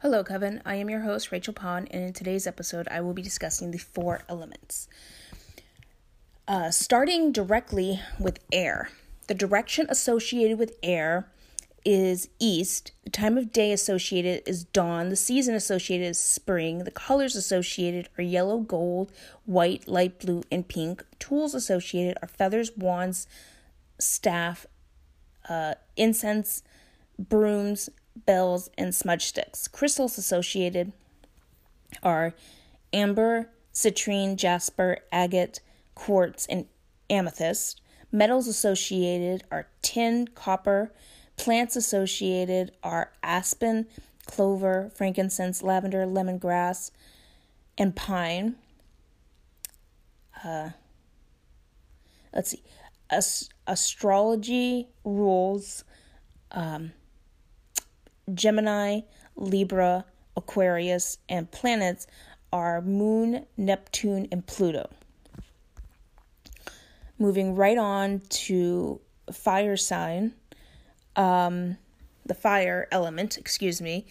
Hello, Coven. I am your host, Rachel Pond, and in today's episode, I will be discussing the four elements. Uh, starting directly with air. The direction associated with air is east. The time of day associated is dawn. The season associated is spring. The colors associated are yellow, gold, white, light blue, and pink. Tools associated are feathers, wands, staff, uh, incense, brooms, bells, and smudge sticks. Crystals associated are amber, citrine, jasper, agate, quartz, and amethyst. Metals associated are tin, copper. Plants associated are aspen, clover, frankincense, lavender, lemongrass, and pine. Uh, let's see. As- astrology rules um, Gemini, Libra, Aquarius, and planets are Moon, Neptune, and Pluto. Moving right on to fire sign, um, the fire element, excuse me.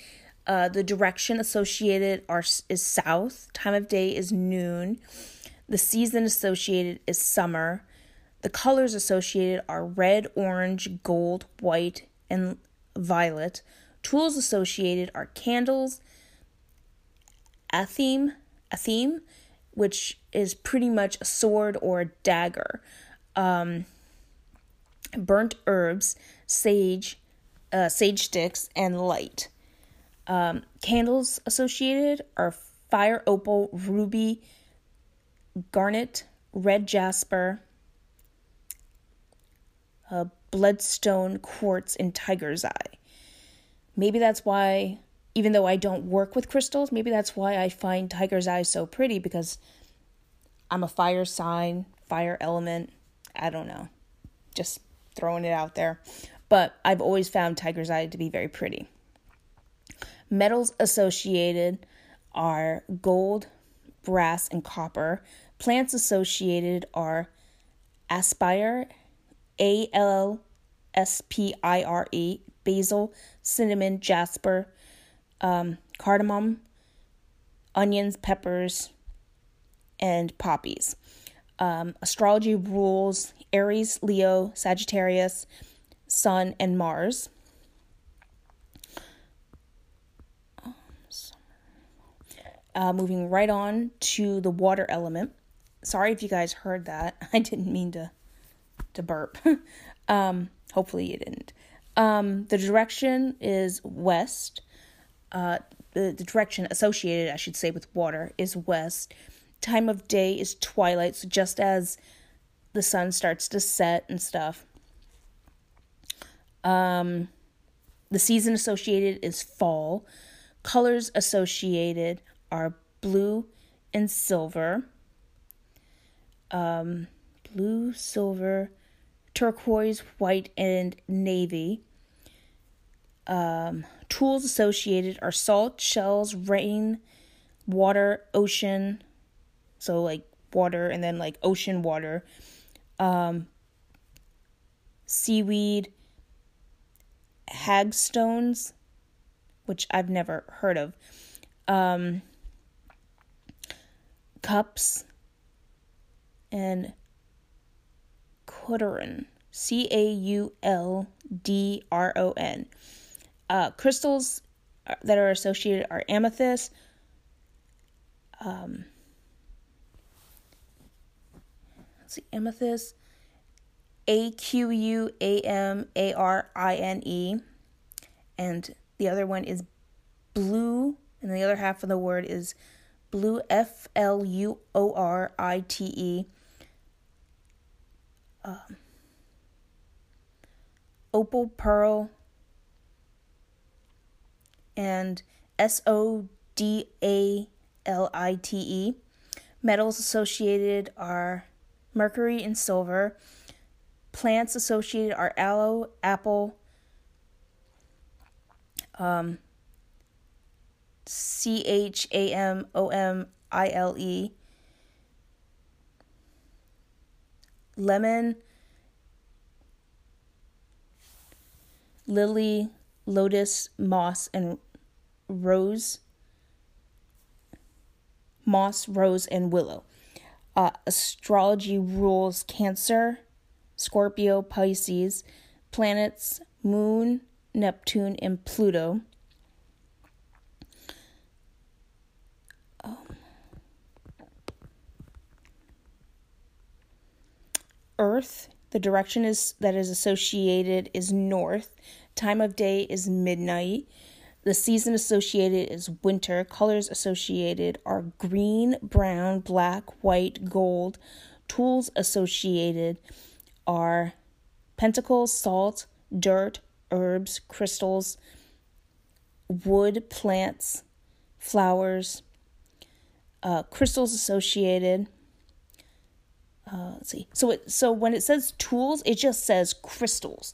Uh, the direction associated are is south. Time of day is noon. The season associated is summer. The colors associated are red, orange, gold, white, and violet. Tools associated are candles, athame, a theme, which is pretty much a sword or a dagger, um, burnt herbs, sage, uh, sage sticks, and light. Um, candles associated are fire opal, ruby, garnet, red jasper, uh, bloodstone, quartz, and tiger's eye maybe that's why even though I don't work with crystals, maybe that's why I find tiger's eye so pretty because I'm a fire sign, fire element. I don't know. Just throwing it out there. But I've always found tiger's eye to be very pretty. Metals associated are gold, brass, and copper. Plants associated are aspire, A L S P I R E, basil, cinnamon, jasper, um, cardamom, onions, peppers, and poppies. Um, astrology rules Aries, Leo, Sagittarius, Sun, and Mars. Uh, moving right on to the water element. Sorry if you guys heard that. I didn't mean to to burp. um, hopefully you didn't. Um, the direction is west. Uh, the, the direction associated, I should say, with water is west. Time of day is twilight, so just as the sun starts to set and stuff. Um, the season associated is fall. Colors associated are blue and silver. Um, blue, silver, turquoise, white, and navy. Um, tools associated are salt, shells, rain, water, ocean. So, like water and then like ocean water. Um, seaweed, hagstones, which I've never heard of. Um, cups and Cauldron. C A U L D R O N. Uh, crystals that are associated are amethyst, um, let's see, amethyst, A Q U A M A R I N E, and the other one is blue, and the other half of the word is blue F L U O R I T E. Um, opal pearl and S O D A L I T E. Metals associated are mercury and silver. Plants associated are aloe, apple, um, C H A M O M I L E, lemon, lily, lotus, moss, and rose, moss, rose, and willow. Uh, astrology rules Cancer, Scorpio, Pisces, planets, Moon, Neptune, and Pluto. Um, Earth, the direction is that is associated is north. Time of day is midnight. The season associated is winter. Colors associated are green, brown, black, white, gold. Tools associated are pentacles, salt, dirt, herbs, crystals, wood, plants, flowers, uh, crystals associated uh, let's see. So it so when it says tools, it just says crystals,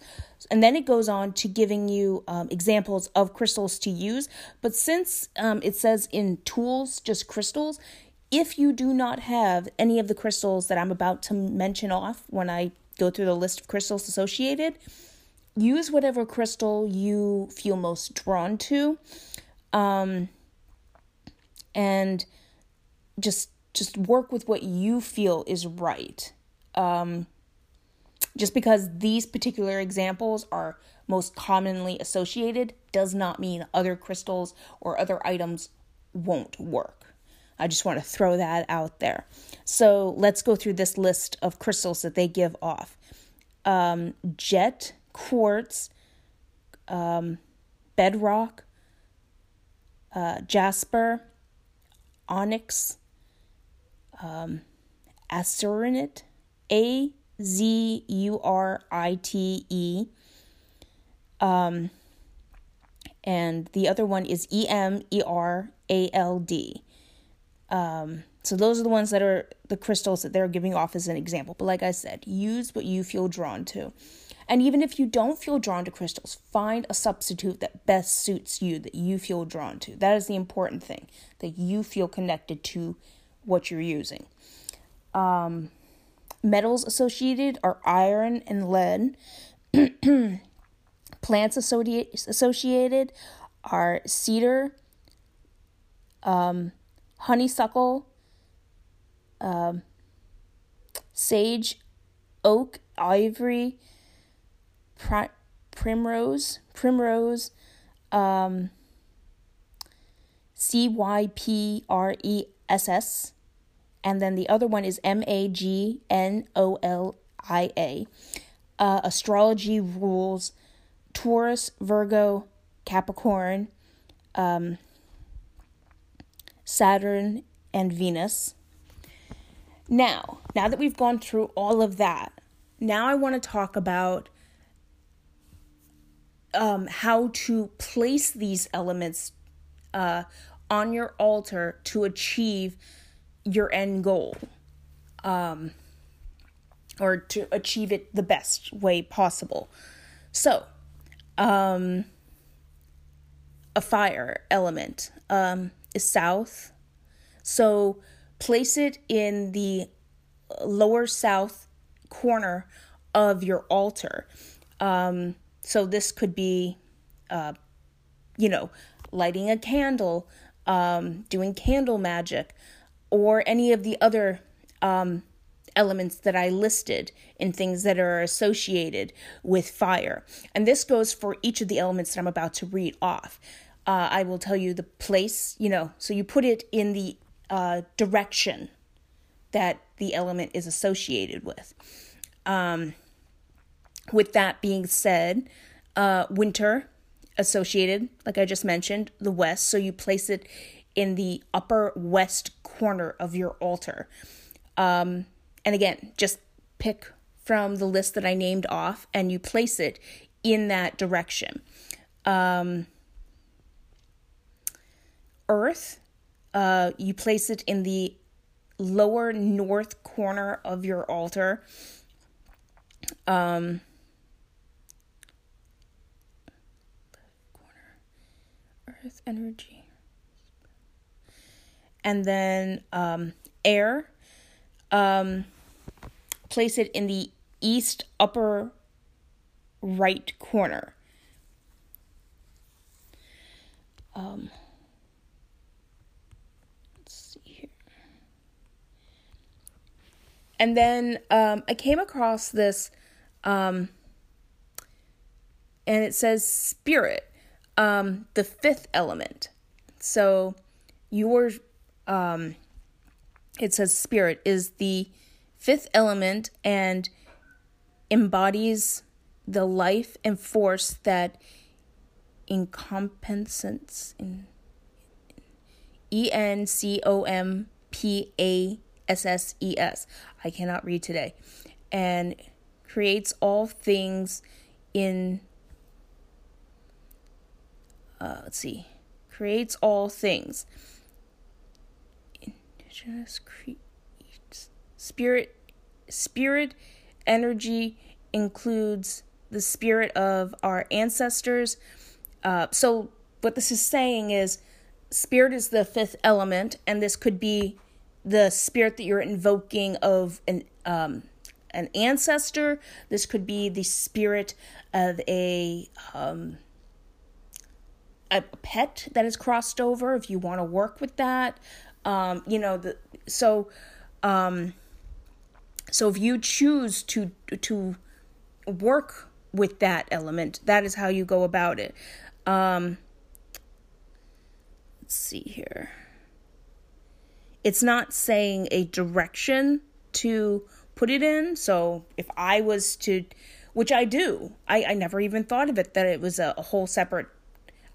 and then it goes on to giving you um, examples of crystals to use. But since um, it says in tools just crystals, if you do not have any of the crystals that I'm about to mention off when I go through the list of crystals associated, use whatever crystal you feel most drawn to, um, and just just work with what you feel is right. Um, just because these particular examples are most commonly associated does not mean other crystals or other items won't work. I just want to throw that out there. So let's go through this list of crystals that they give off um, jet, quartz, um, bedrock, uh, jasper, onyx, um, Azurite, A Z U R I T E. Um, and the other one is E M E R A L D. Um, so those are the ones that are the crystals that they're giving off as an example. But like I said, use what you feel drawn to. And even if you don't feel drawn to crystals, find a substitute that best suits you, that you feel drawn to. That is the important thing, that you feel connected to what you're using. Um, metals associated are iron and lead. Plants associated are cedar, um, honeysuckle, um, sage, oak, ivory, pri- primrose, primrose, um, C Y P R E S S, and then the other one is M A G N O L I A. Uh, astrology rules Taurus, Virgo, Capricorn, um, Saturn, and Venus. Now, now that we've gone through all of that, now I want to talk about um, how to place these elements uh, on your altar to achieve your end goal um, or to achieve it the best way possible. So, um, a fire element um, is south. So, place it in the lower south corner of your altar. Um, so, this could be, uh, you know, lighting a candle, um, doing candle magic, or any of the other um, elements that I listed in things that are associated with fire. And this goes for each of the elements that I'm about to read off. Uh, I will tell you the place, you know, so you put it in the uh, direction that the element is associated with. Um, with that being said, uh, winter associated, like I just mentioned, the west. So you place it in the upper west corner of your altar. Um, and again, just pick from the list that I named off and you place it in that direction. Um, earth, uh, you place it in the lower north corner of your altar. Um, earth energy. And then um, air. Um, place it in the east upper right corner. Um, let's see here. And then um, I came across this, um, and it says spirit um, the fifth element. So your, um, it says spirit is the fifth element and embodies the life and force that encompasses in E N C O M P A S S E S. I cannot read today. And creates all things in uh, let's see. Creates all things. Indigenous creates spirit spirit energy includes the spirit of our ancestors. Uh, so what this is saying is spirit is the fifth element, and this could be the spirit that you're invoking of an um, an ancestor. This could be the spirit of a um, a pet that is crossed over. If you want to work with that, um, you know the so um, so if you choose to to work with that element, that is how you go about it. Um, let's see here. It's not saying a direction to put it in. So if I was to, which I do, I, I never even thought of it that it was a, a whole separate.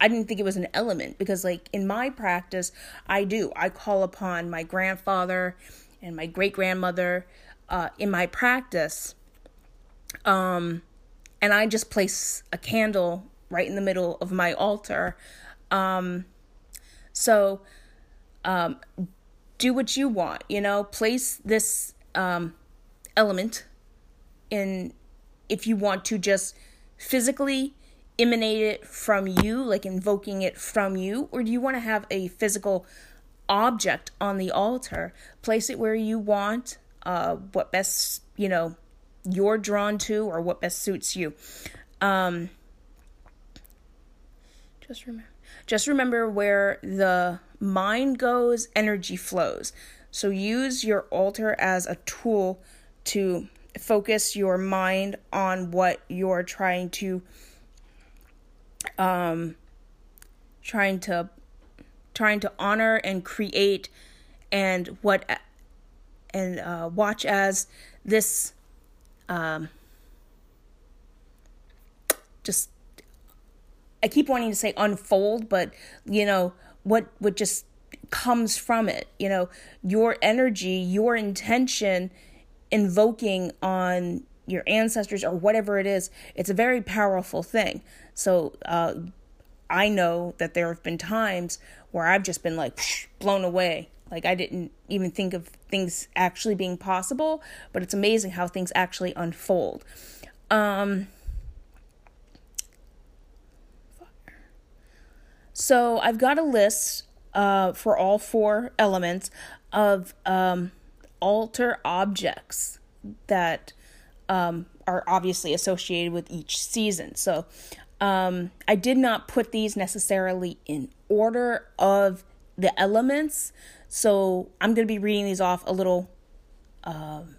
I didn't think it was an element because, like, in my practice, I do. I call upon my grandfather and my great grandmother uh, in my practice. Um, and I just place a candle right in the middle of my altar. Um, so, um, do what you want, you know, place this um, element in if you want to just physically emanate it from you, like invoking it from you, or do you want to have a physical object on the altar? Place it where you want, uh, what best, you know, you're drawn to, or what best suits you. Um, just remember just remember where the mind goes, energy flows. So use your altar as a tool to focus your mind on what you're trying to um trying to trying to honor and create and what and uh, watch as this um just I keep wanting to say unfold, but you know, what what just comes from it, you know, your energy, your intention invoking on your ancestors or whatever it is, it's a very powerful thing. So, uh, I know that there have been times where I've just been like blown away. Like I didn't even think of things actually being possible, but it's amazing how things actually unfold. Um, So I've got a list uh, for all four elements of um, altar objects that um, are obviously associated with each season. So um, I did not put these necessarily in order of the elements. So I'm going to be reading these off a little um,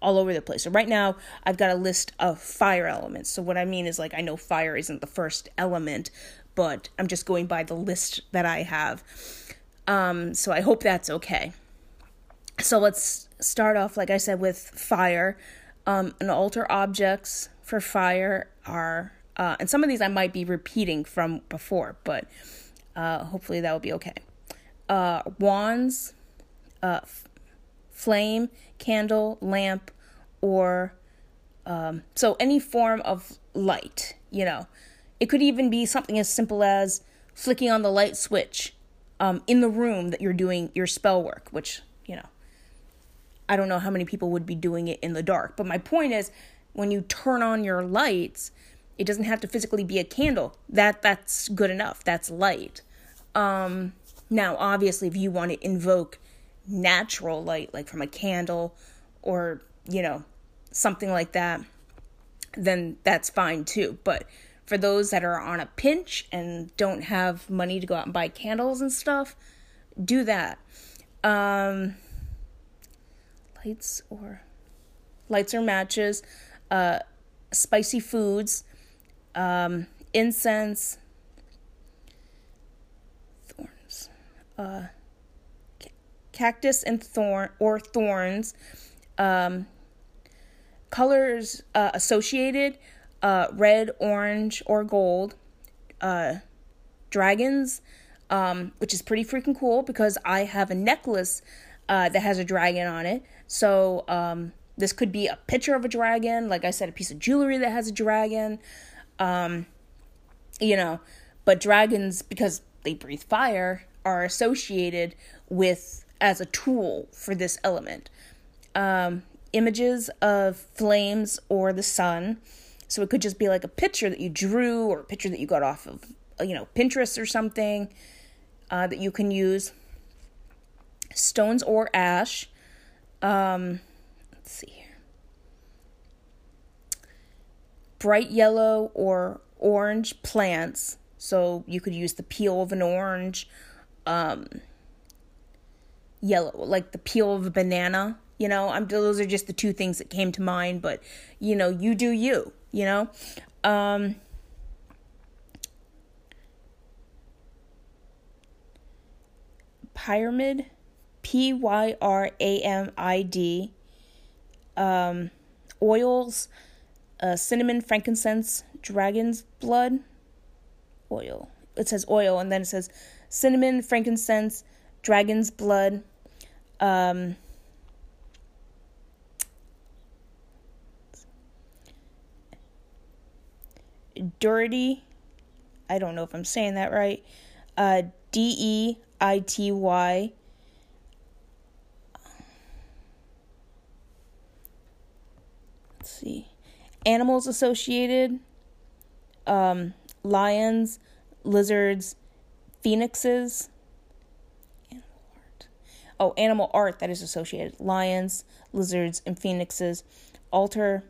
all over the place. So right now I've got a list of fire elements. So what I mean is like I know fire isn't the first element, but I'm just going by the list that I have. Um, so I hope that's okay. So let's start off, like I said, with fire. Um, and altar objects for fire are, uh, and some of these I might be repeating from before, but uh, hopefully that will be okay. Uh, wands, uh, f- flame, candle, lamp, or um, so any form of light, you know. It could even be something as simple as flicking on the light switch um, in the room that you're doing your spell work, which, I don't know how many people would be doing it in the dark. But my point is, when you turn on your lights, it doesn't have to physically be a candle. That that's good enough. That's light. Um, now, obviously, if you want to invoke natural light, like from a candle or you know something like that, then that's fine too. But for those that are on a pinch and don't have money to go out and buy candles and stuff, do that. Um, lights or lights or matches, uh, spicy foods, um, incense, thorns, uh, cactus and thorn or thorns, um, colors uh, associated uh, red, orange, or gold, uh, dragons, um, which is pretty freaking cool because I have a necklace uh, that has a dragon on it. So um, this could be a picture of a dragon, like I said, a piece of jewelry that has a dragon. Um, you know, but dragons, because they breathe fire, are associated with as a tool for this element. Um, images of flames or the sun. So it could just be like a picture that you drew or a picture that you got off of, you know, Pinterest or something uh, that you can use. Stones or ash. Um, let's see here. Bright yellow or orange plants. So you could use the peel of an orange. Um, yellow, like the peel of a banana. You know, I'm those are just the two things that came to mind, but you know, you do you, you know. Um pyramid P Y R A M I D um oils uh, cinnamon, frankincense, dragon's blood oil. It says oil and then it says cinnamon, frankincense, dragon's blood, um, Dirty, I don't know if I'm saying that right. Uh, D E I T Y. see. Animals associated um, lions, lizards, phoenixes. Oh, animal art that is associated lions, lizards, and phoenixes. Altar.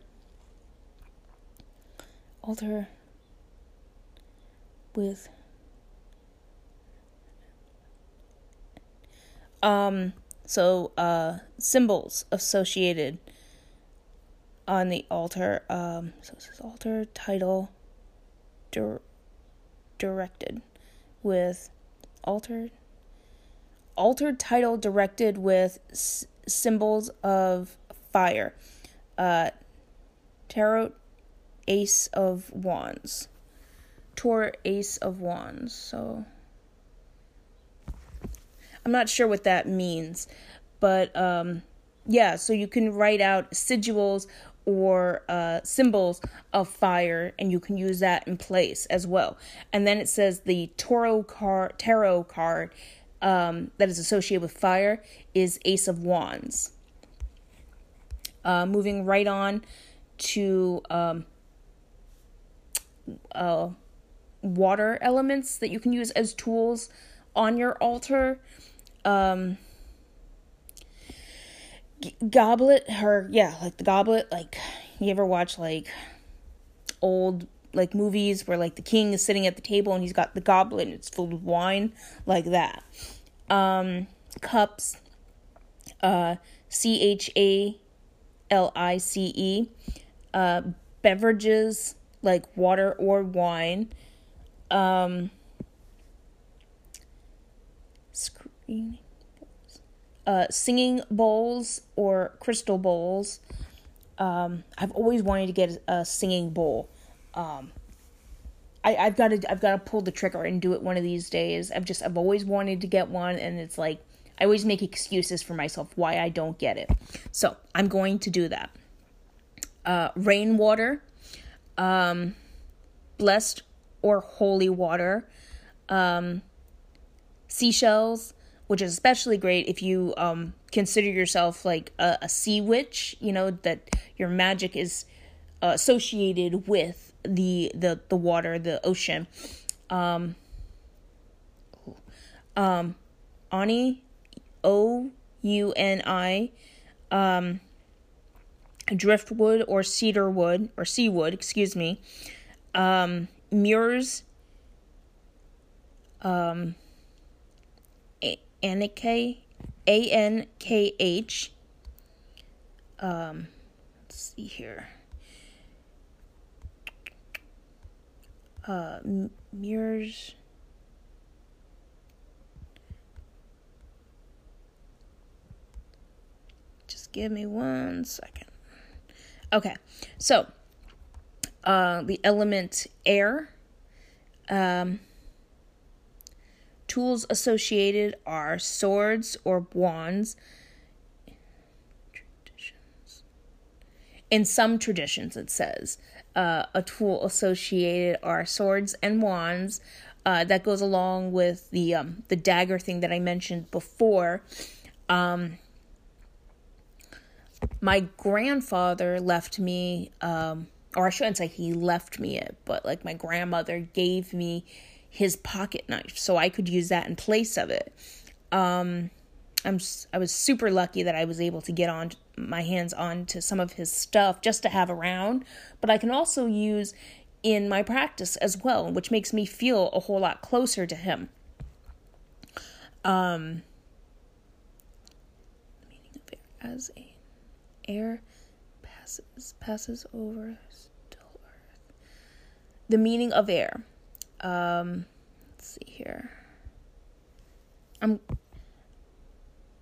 Altar with um so uh symbols associated on the altar um so this is altar title dir- directed with altered altered title directed with s- symbols of fire. Uh, tarot, Ace of Wands. Tor, Ace of Wands. So I'm not sure what that means, but um, yeah. So you can write out sigils or uh, symbols of fire, and you can use that in place as well. And then it says the tarot card, tarot card um, that is associated with fire is Ace of Wands. Uh, moving right on to um, uh, water elements that you can use as tools on your altar. Um, goblet, her yeah, like the goblet. Like you ever watch like old like movies where like the king is sitting at the table and he's got the goblet and it's filled with wine, like that. Um, cups, uh, C H A L I C E, uh, beverages like water or wine, um, screen, uh, singing bowls or crystal bowls. Um, I've always wanted to get a singing bowl. Um, I, I've got to I've got to pull the trigger and do it one of these days. I've just I've always wanted to get one, and it's like I always make excuses for myself why I don't get it. So I'm going to do that. Uh, rainwater, um, blessed or holy water, um, seashells, which is especially great if you um, consider yourself like a, a sea witch. You know that your magic is uh, associated with the the the water, the ocean. Um, um, Ani, O U N I, um, driftwood or cedar wood or sea wood, excuse me. Um, mirrors. Um, Ankh, A N K H. Um, let's see here. Uh, mirrors. Just give me one second. Okay, so uh, the element air. Um, tools associated are swords or wands. In some traditions, it says uh, a tool associated are swords and wands. Uh, that goes along with the um, the dagger thing that I mentioned before. Um, my grandfather left me, um, or I shouldn't say he left me it, but like my grandmother gave me his pocket knife so I could use that in place of it. Um, I'm I was super lucky that I was able to get on my hands on to some of his stuff just to have around, but I can also use in my practice as well, which makes me feel a whole lot closer to him. Um, meaning of air as a air passes passes over still earth. The meaning of air. Um, let's see here. I'm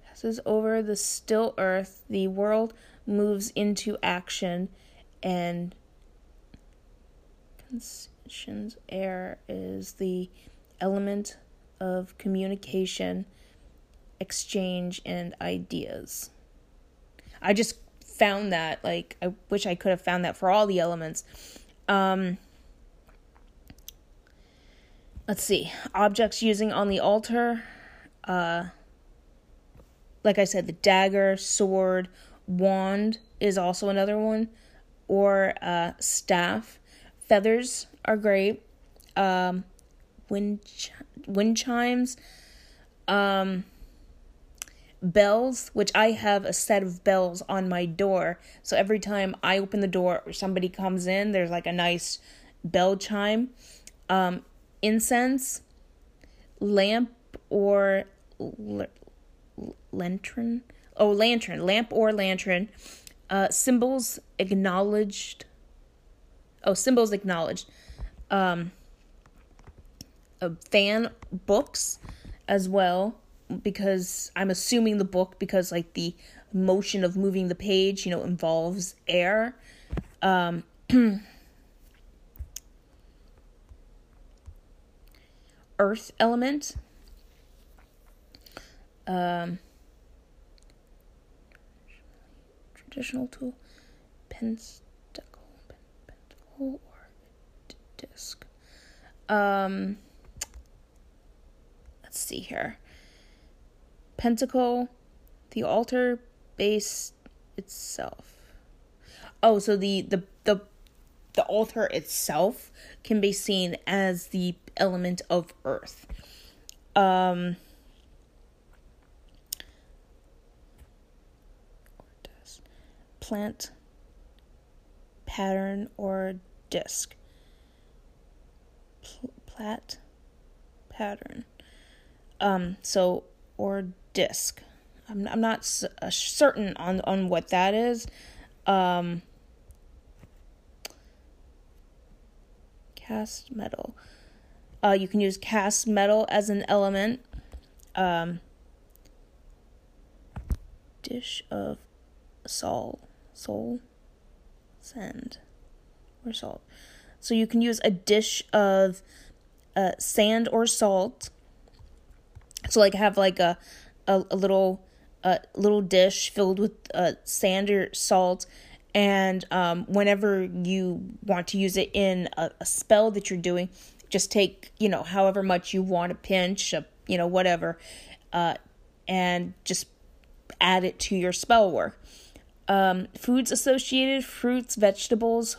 passes over the still earth. The world moves into action, and conscience air is the element of communication, exchange, and ideas. I just found that like I wish I could have found that for all the elements. Um let's see. Objects using on the altar uh like I said the dagger, sword, wand is also another one or uh staff. Feathers are great. Um wind ch- wind chimes um bells, which I have a set of bells on my door. So every time I open the door or somebody comes in, there's like a nice bell chime. Um, incense, lamp or l- lantern. Oh, lantern, lamp or lantern. Uh, symbols acknowledged. Oh, symbols acknowledged. Um, uh, fan books as well because I'm assuming the book because like the motion of moving the page, you know, involves air. Um, earth element. Um, traditional tool, pentacle, pentacle or disc. Um, let's see here pentacle, the altar base itself. Oh, so the the the altar itself can be seen as the element of earth. Um plant pattern or disc. Pl- plat pattern. Um so or disc. I'm I'm not uh, certain on on what that is. Um, cast metal. Uh, you can use cast metal as an element. Um, dish of salt, soul, sand, or salt. So you can use a dish of uh, sand or salt. So like have like a a, a little a little dish filled with uh, sand or salt and um, whenever you want to use it in a, a, spell that you're doing just take you know however much you want a pinch a, you know whatever uh, and just add it to your spell work. Um, foods associated fruits vegetables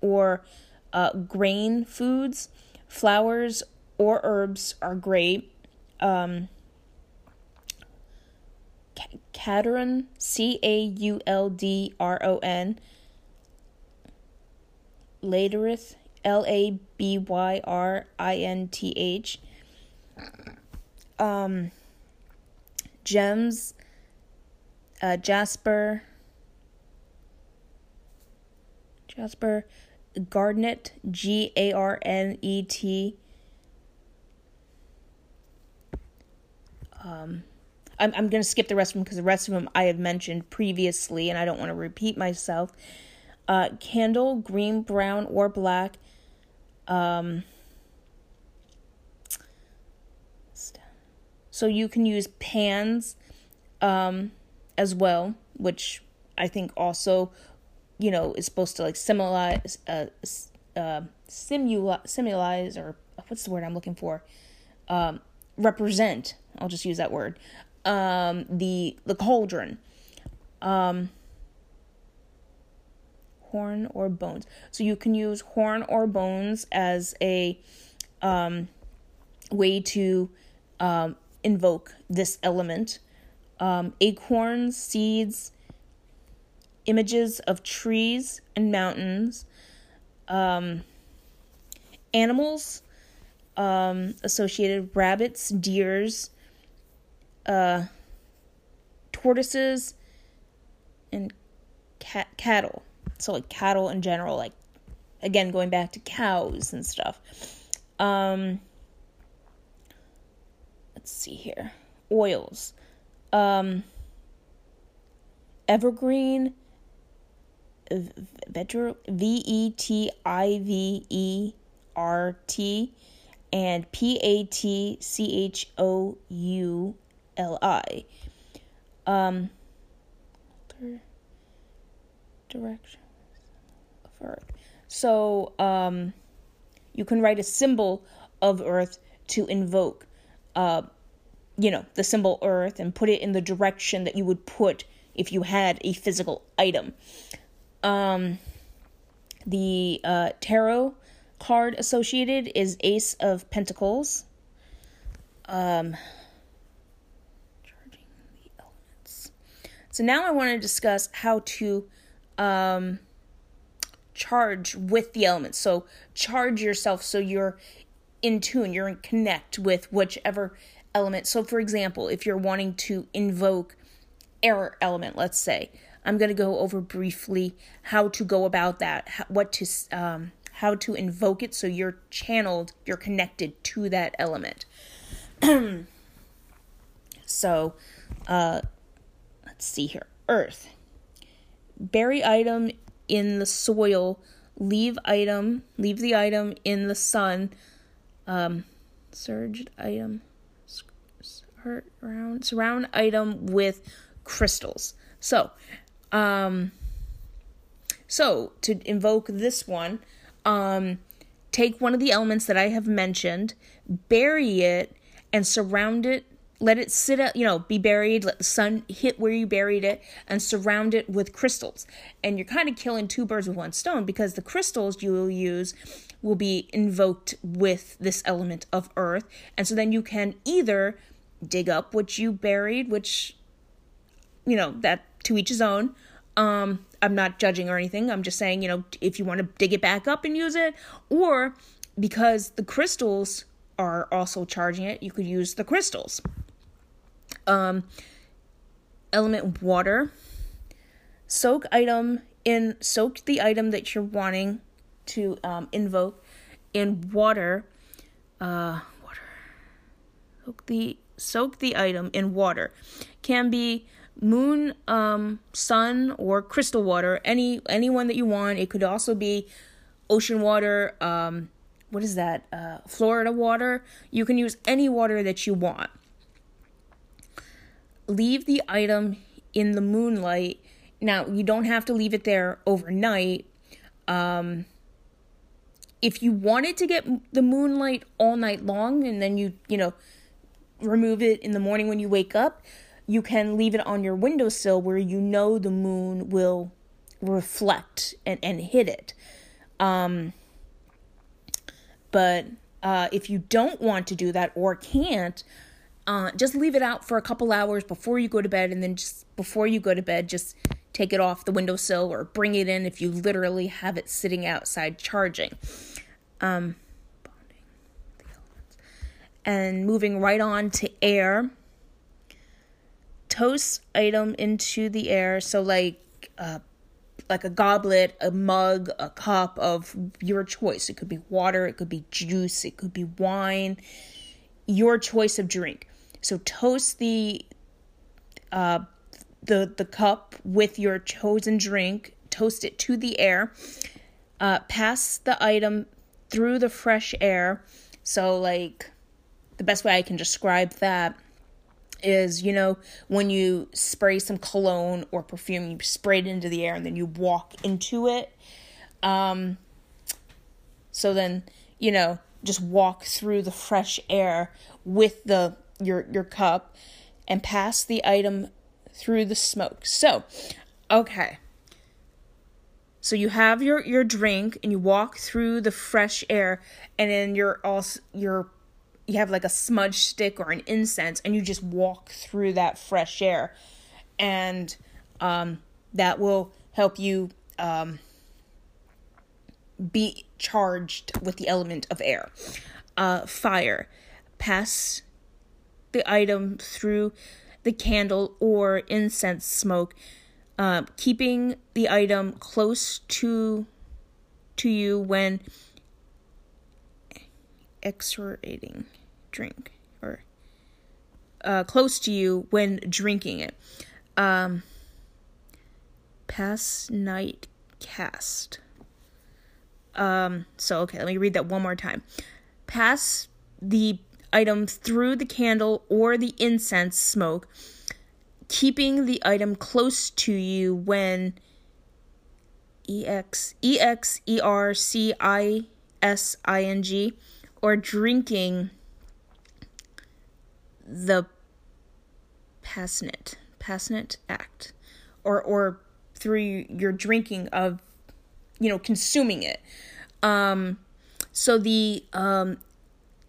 or uh, grain foods flowers or herbs are great. Um, Cauldron, C A U L D R O N. Labyrinth, L A B Y R I N T H. Um, gems, uh, jasper, Jasper, Garnet, G A R N E T. Um, I'm, I'm going to skip the rest of them because the rest of them I have mentioned previously and I don't want to repeat myself. Uh, candle, green, brown, or black. Um, so you can use pans um, as well, which I think also, you know, is supposed to like symbolize, uh, uh, simula- simulize, or what's the word I'm looking for? Um, represent. I'll just use that word. Um, the the cauldron. Um, horn or bones. So you can use horn or bones as a um, way to um, invoke this element. Um, acorns, seeds, images of trees and mountains, um, animals um, associated rabbits, deers, uh, tortoises, and cat cattle. So like cattle in general, like again going back to cows and stuff. Um, let's see here. Oils. Um, evergreen V E T I V E R T and P A T C H O U L I. Um, direction of Earth. So, um, you can write a symbol of Earth to invoke, uh, you know, the symbol Earth and put it in the direction that you would put if you had a physical item. Um, the uh, tarot card associated is Ace of Pentacles. Um, charging the elements. So now I want to discuss how to um, charge with the elements. So charge yourself so you're in tune, you're in connect with whichever element. So for example, if you're wanting to invoke air element, let's say, I'm going to go over briefly how to go about that, what to um, how to invoke it so you're channeled, you're connected to that element. so, uh, see here. Earth. Bury item in the soil. Leave item. Leave the item in the sun. Um, surged item. Surround surround item with crystals. So, um, so to invoke this one, um, take one of the elements that I have mentioned, bury it, and surround it. Let it sit, up, you know, be buried. Let the sun hit where you buried it, and surround it with crystals. And you're kind of killing two birds with one stone because the crystals you will use will be invoked with this element of earth, and so then you can either dig up what you buried, which, you know, that to each his own. Um, I'm not judging or anything. I'm just saying, you know, if you want to dig it back up and use it, or because the crystals are also charging it, you could use the crystals. Um, element water. Soak item in soak the item that you're wanting to um, invoke in water. Uh, water. Soak the soak the item in water. Can be moon, um, sun, or crystal water. Any anyone that you want. It could also be ocean water. Um, what is that? Uh, Florida water. You can use any water that you want. Leave the item in the moonlight. Now you don't have to leave it there overnight. Um, if you wanted to get the moonlight all night long, and then you you know remove it in the morning when you wake up, you can leave it on your windowsill where you know the moon will reflect and, and hit it. Um, but uh, if you don't want to do that or can't, uh, just leave it out for a couple hours before you go to bed, and then just before you go to bed, just take it off the windowsill or bring it in if you literally have it sitting outside charging. Um, and moving right on to air toast item into the air. So, like, uh, like a goblet, a mug, a cup of your choice. It could be water, it could be juice, it could be wine, your choice of drink. So toast the uh, the the cup with your chosen drink, toast it to the air. Uh, pass the item through the fresh air. So like the best way I can describe that is you know when you spray some cologne or perfume you spray it into the air and then you walk into it um so then you know just walk through the fresh air with the your your cup and pass the item through the smoke. So okay. So you have your your drink and you walk through the fresh air and then you're also you're you have like a smudge stick or an incense and you just walk through that fresh air. And um, that will help you um, be charged with the element of air. Uh, fire. Pass the item through the candle or incense smoke uh, keeping the item close to to you when exhortating drink or uh, close to you when drinking it. Um, past night cast. Um, so, okay, let me read that one more time. Pass the item through the candle or the incense smoke, keeping the item close to you when EX E X E X E R C I S I N G or drinking the passnet passnet act or or through your drinking of you know consuming it. Um so the um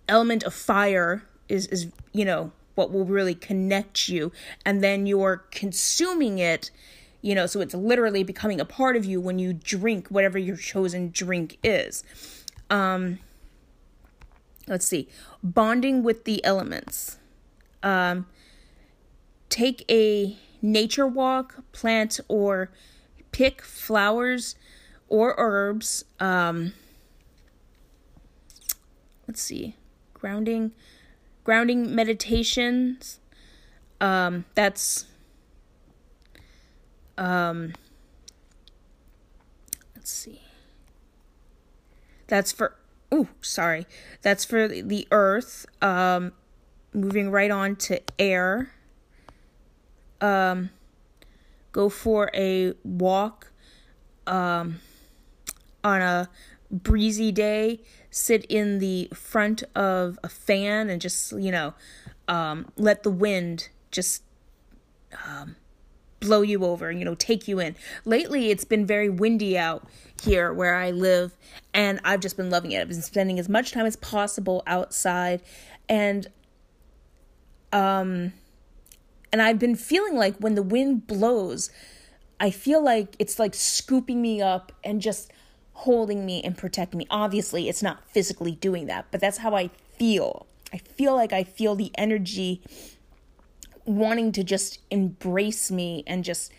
element of fire is is you know what will really connect you. And then you're consuming it you know so it's literally becoming a part of you when you drink whatever your chosen drink is. Um let's see. Bonding with the elements. Um, take a nature walk plant or pick flowers or herbs. Um, let's see grounding grounding meditations um, that's um, let's see that's for oh, sorry. That's for the earth. Um, moving right on to air. Um, go for a walk um, on a breezy day. Sit in the front of a fan and just, you know, um, let the wind just um, blow you over, and you know, take you in. Lately, it's been very windy out here where I live, and I've just been loving it. I've been spending as much time as possible outside, and um, and I've been feeling like when the wind blows, I feel like it's like scooping me up and just holding me and protecting me. Obviously, it's not physically doing that, but that's how I feel. I feel like I feel the energy wanting to just embrace me and just,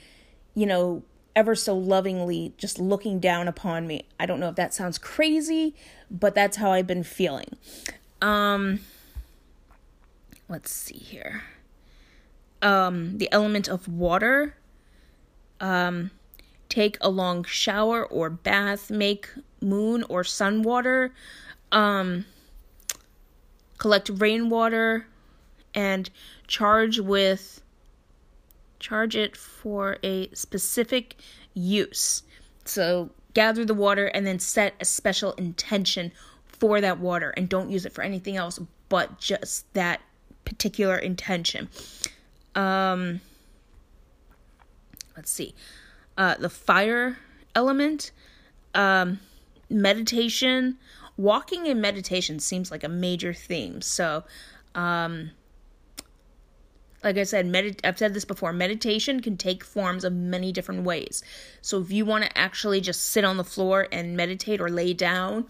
you know, ever so lovingly just looking down upon me. I don't know if that sounds crazy, but that's how I've been feeling. Um let's see here. Um the element of water um take a long shower or bath, make moon or sun water, um collect rainwater and charge with charge it for a specific use. So gather the water and then set a special intention for that water and don't use it for anything else but just that particular intention. Um let's see. Uh the fire element um meditation walking and meditation seems like a major theme. So um like I said, medit- I've said this before, meditation can take forms of many different ways. So if you want to actually just sit on the floor and meditate or lay down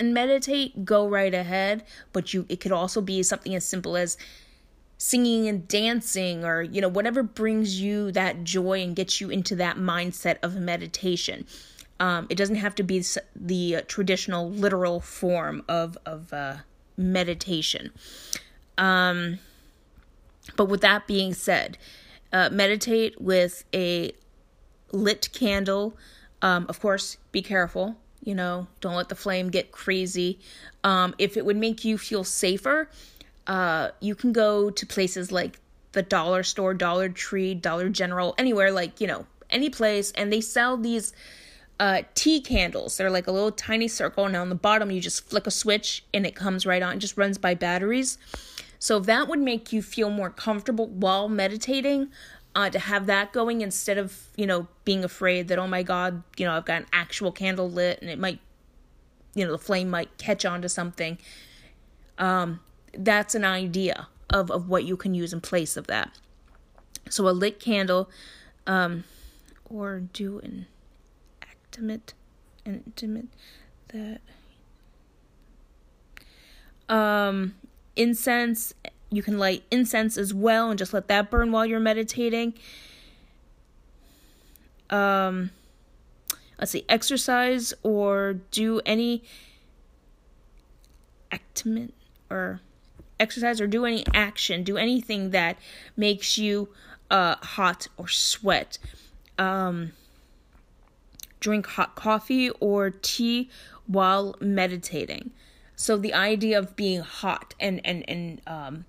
and meditate, go right ahead, but you it could also be something as simple as singing and dancing or you know whatever brings you that joy and gets you into that mindset of meditation. Um, it doesn't have to be the traditional literal form of of uh, meditation. Um, but with that being said uh, meditate with a lit candle. Um, of course be careful you know don't let the flame get crazy. Um, if it would make you feel safer uh, you can go to places like the dollar store, Dollar Tree, Dollar General, anywhere like, you know, any place, and they sell these uh, tea candles. They're like a little tiny circle, and on the bottom, you just flick a switch and it comes right on. It just runs by batteries. So that would make you feel more comfortable while meditating. Uh, to have that going instead of you know being afraid that oh my god you know I've got an actual candle lit and it might you know the flame might catch on to something. Um, that's an idea of, of what you can use in place of that. So a lit candle, um, or do an intimate, intimate that. Um, incense, you can light incense as well and just let that burn while you're meditating. Um, let's see, exercise or do any actimate or exercise or do any action, do anything that makes you uh, hot or sweat. Um, drink hot coffee or tea while meditating. So the idea of being hot and and and um,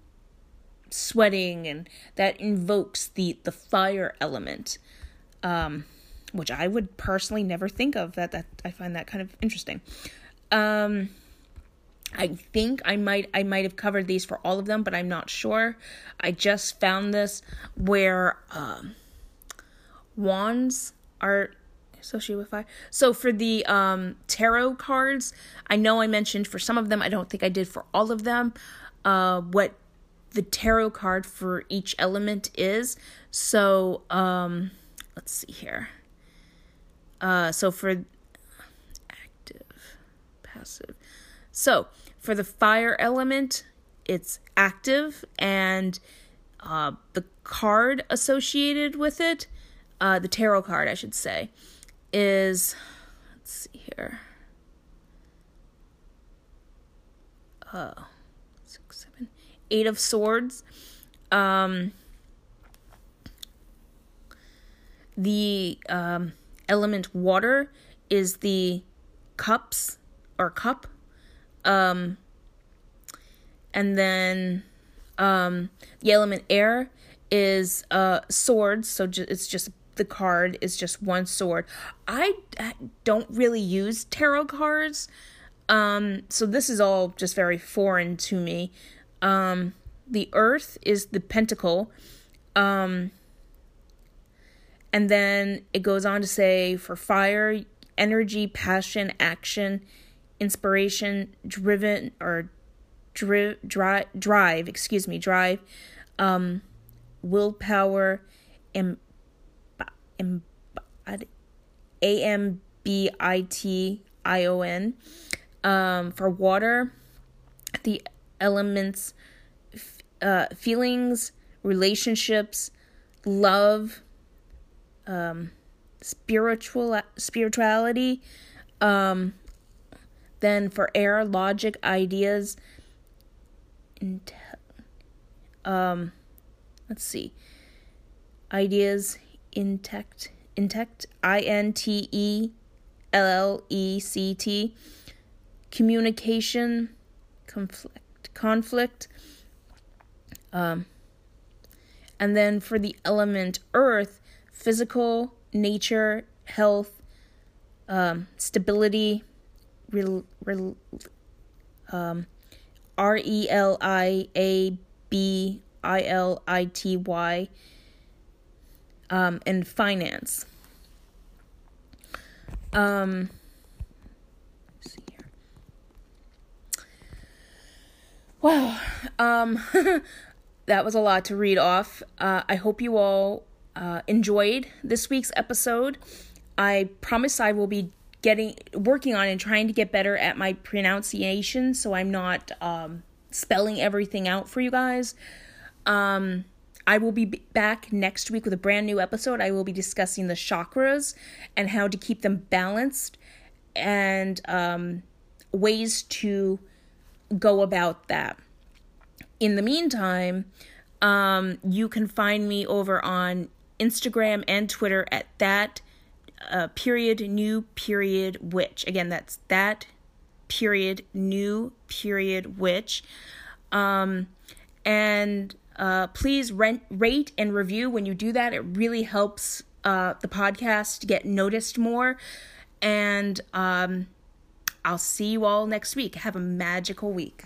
sweating and that invokes the the fire element, um, which I would personally never think of. That that I find that kind of interesting. Um, I think I might I might have covered these for all of them, but I'm not sure. I just found this where um, wands are associated with fire. So for the um, tarot cards, I know I mentioned for some of them. I don't think I did for all of them. Uh, what the tarot card for each element is. So um, let's see here. Uh, so for active, passive. So, for the fire element, it's active, and uh, the card associated with it, uh, the tarot card, I should say, is let's see here. Uh, six, seven, eight of swords. Um, the um, element water is the cups or cup um, and then um, the element air is uh, swords, so ju- it's just the card is just one sword. I don't really use tarot cards, um, so this is all just very foreign to me. Um, the earth is the pentacle. Um, and then it goes on to say for fire, energy, passion, action, inspiration driven or dri- drive drive excuse me drive um willpower and a m b i t i o n um for water the elements uh feelings relationships love um spiritual spirituality um then for air, logic, ideas, um, let's see, ideas, intect, intect, I N T E L L E C T, communication, conflict, conflict, um, and then for the element earth, physical, nature, health, um, stability, rel, rel, um, R E L I A B I L I T Y, um, and finance. Um, see here. Wow. Um, that was a lot to read off. Uh, I hope you all uh, enjoyed this week's episode. I promise I will be getting working on and trying to get better at my pronunciation so I'm not um, spelling everything out for you guys. Um, I will be back next week with a brand new episode. I will be discussing the chakras and how to keep them balanced and um, ways to go about that. In the meantime, um, you can find me over on Instagram and Twitter at that uh, period new period witch. Again, that's that period new period witch. Um, and uh, please rent, rate and review when you do that. It really helps uh, the podcast get noticed more. And um, I'll see you all next week. Have a magical week.